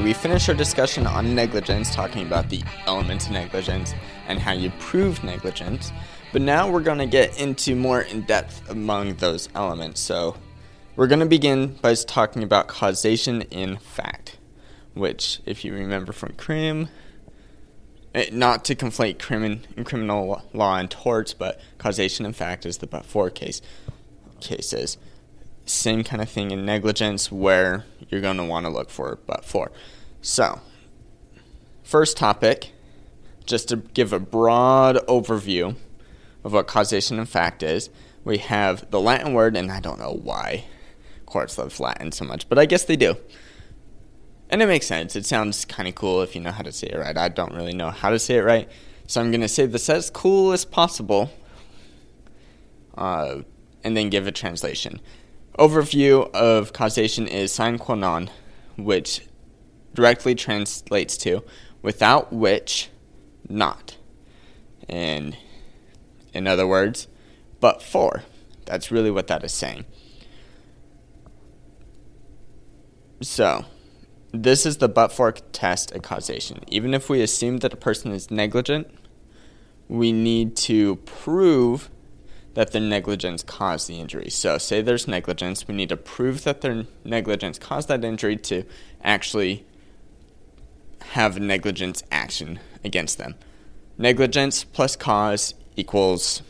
We finished our discussion on negligence, talking about the elements of negligence and how you prove negligence. But now we're going to get into more in depth among those elements. So we're going to begin by talking about causation in fact, which, if you remember from crim, eh, not to conflate crimin, criminal law and torts, but causation in fact is the but for case cases same kind of thing in negligence where you're going to want to look for but for. So, first topic, just to give a broad overview of what causation in fact is, we have the Latin word, and I don't know why courts love Latin so much, but I guess they do. And it makes sense. It sounds kind of cool if you know how to say it right. I don't really know how to say it right, so I'm going to say this as cool as possible uh, and then give a translation overview of causation is sine qua non, which directly translates to without which not. And in other words, but for. That's really what that is saying. So, this is the but for test of causation. Even if we assume that a person is negligent, we need to prove that their negligence caused the injury. So, say there's negligence, we need to prove that their negligence caused that injury to actually have negligence action against them. Negligence plus cause equals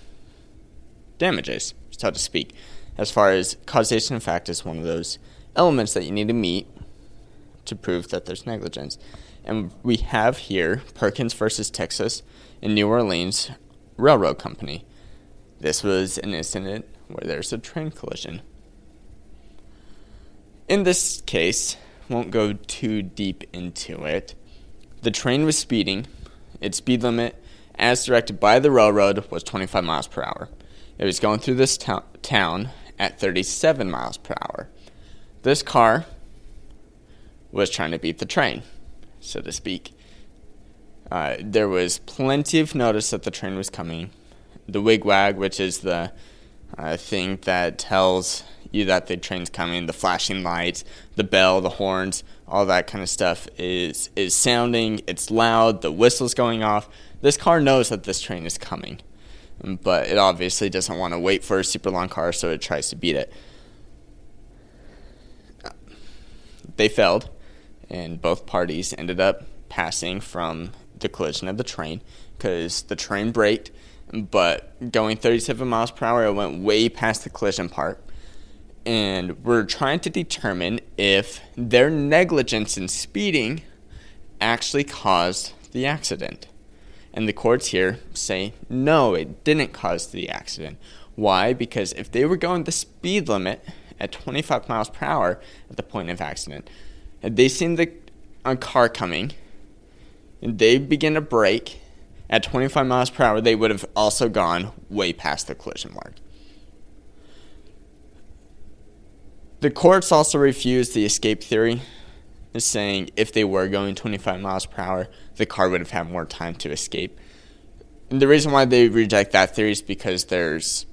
damages, so to speak. As far as causation of fact is one of those elements that you need to meet to prove that there's negligence. And we have here Perkins versus Texas and New Orleans Railroad Company. This was an incident where there's a train collision. In this case, won't go too deep into it. The train was speeding. Its speed limit, as directed by the railroad, was 25 miles per hour. It was going through this to- town at 37 miles per hour. This car was trying to beat the train, so to speak. Uh, there was plenty of notice that the train was coming the wigwag, which is the uh, thing that tells you that the train's coming, the flashing lights, the bell, the horns, all that kind of stuff is is sounding. It's loud. The whistle's going off. This car knows that this train is coming, but it obviously doesn't want to wait for a super long car, so it tries to beat it. They failed, and both parties ended up passing from the collision of the train because the train braked but going 37 miles per hour, it went way past the collision part. And we're trying to determine if their negligence in speeding actually caused the accident. And the courts here say, no, it didn't cause the accident. Why? Because if they were going the speed limit at 25 miles per hour at the point of accident, had they seen the a car coming, and they begin to brake, at 25 miles per hour, they would have also gone way past the collision mark. The courts also refused the escape theory, saying if they were going 25 miles per hour, the car would have had more time to escape. And the reason why they reject that theory is because there's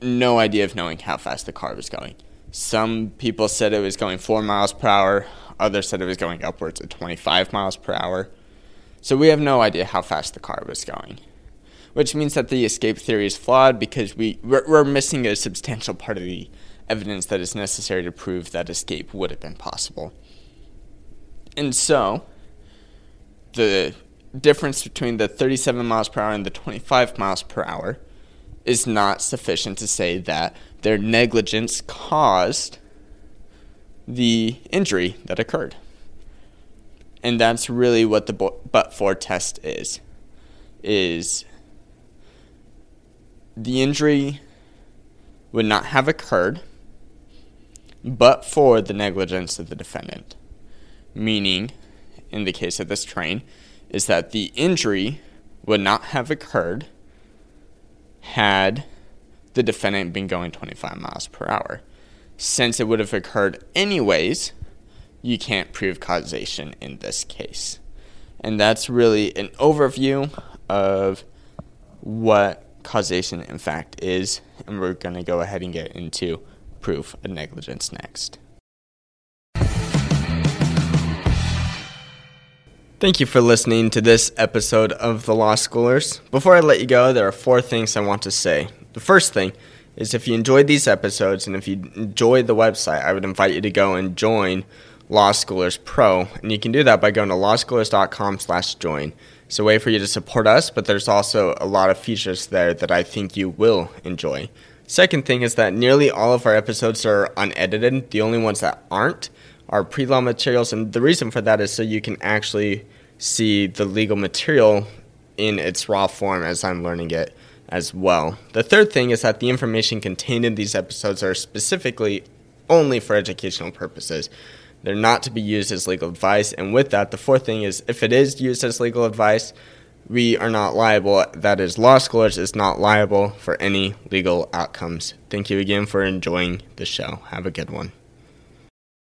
no idea of knowing how fast the car was going. Some people said it was going 4 miles per hour, others said it was going upwards of 25 miles per hour. So we have no idea how fast the car was going, which means that the escape theory is flawed because we we're, we're missing a substantial part of the evidence that is necessary to prove that escape would have been possible. And so, the difference between the 37 miles per hour and the 25 miles per hour is not sufficient to say that their negligence caused the injury that occurred. And that's really what the but for test is. Is the injury would not have occurred but for the negligence of the defendant. Meaning, in the case of this train, is that the injury would not have occurred had the defendant been going 25 miles per hour. Since it would have occurred anyways, you can't prove causation in this case. And that's really an overview of what causation in fact is. And we're going to go ahead and get into proof of negligence next. Thank you for listening to this episode of The Law Schoolers. Before I let you go, there are four things I want to say. The first thing is if you enjoyed these episodes and if you enjoyed the website, I would invite you to go and join Law Schoolers Pro, and you can do that by going to lawschoolers.com/join. It's a way for you to support us, but there's also a lot of features there that I think you will enjoy. Second thing is that nearly all of our episodes are unedited. The only ones that aren't are pre-law materials, and the reason for that is so you can actually see the legal material in its raw form as I'm learning it as well. The third thing is that the information contained in these episodes are specifically only for educational purposes. They're not to be used as legal advice, and with that, the fourth thing is if it is used as legal advice, we are not liable. That is, law schoolers is not liable for any legal outcomes. Thank you again for enjoying the show. Have a good one.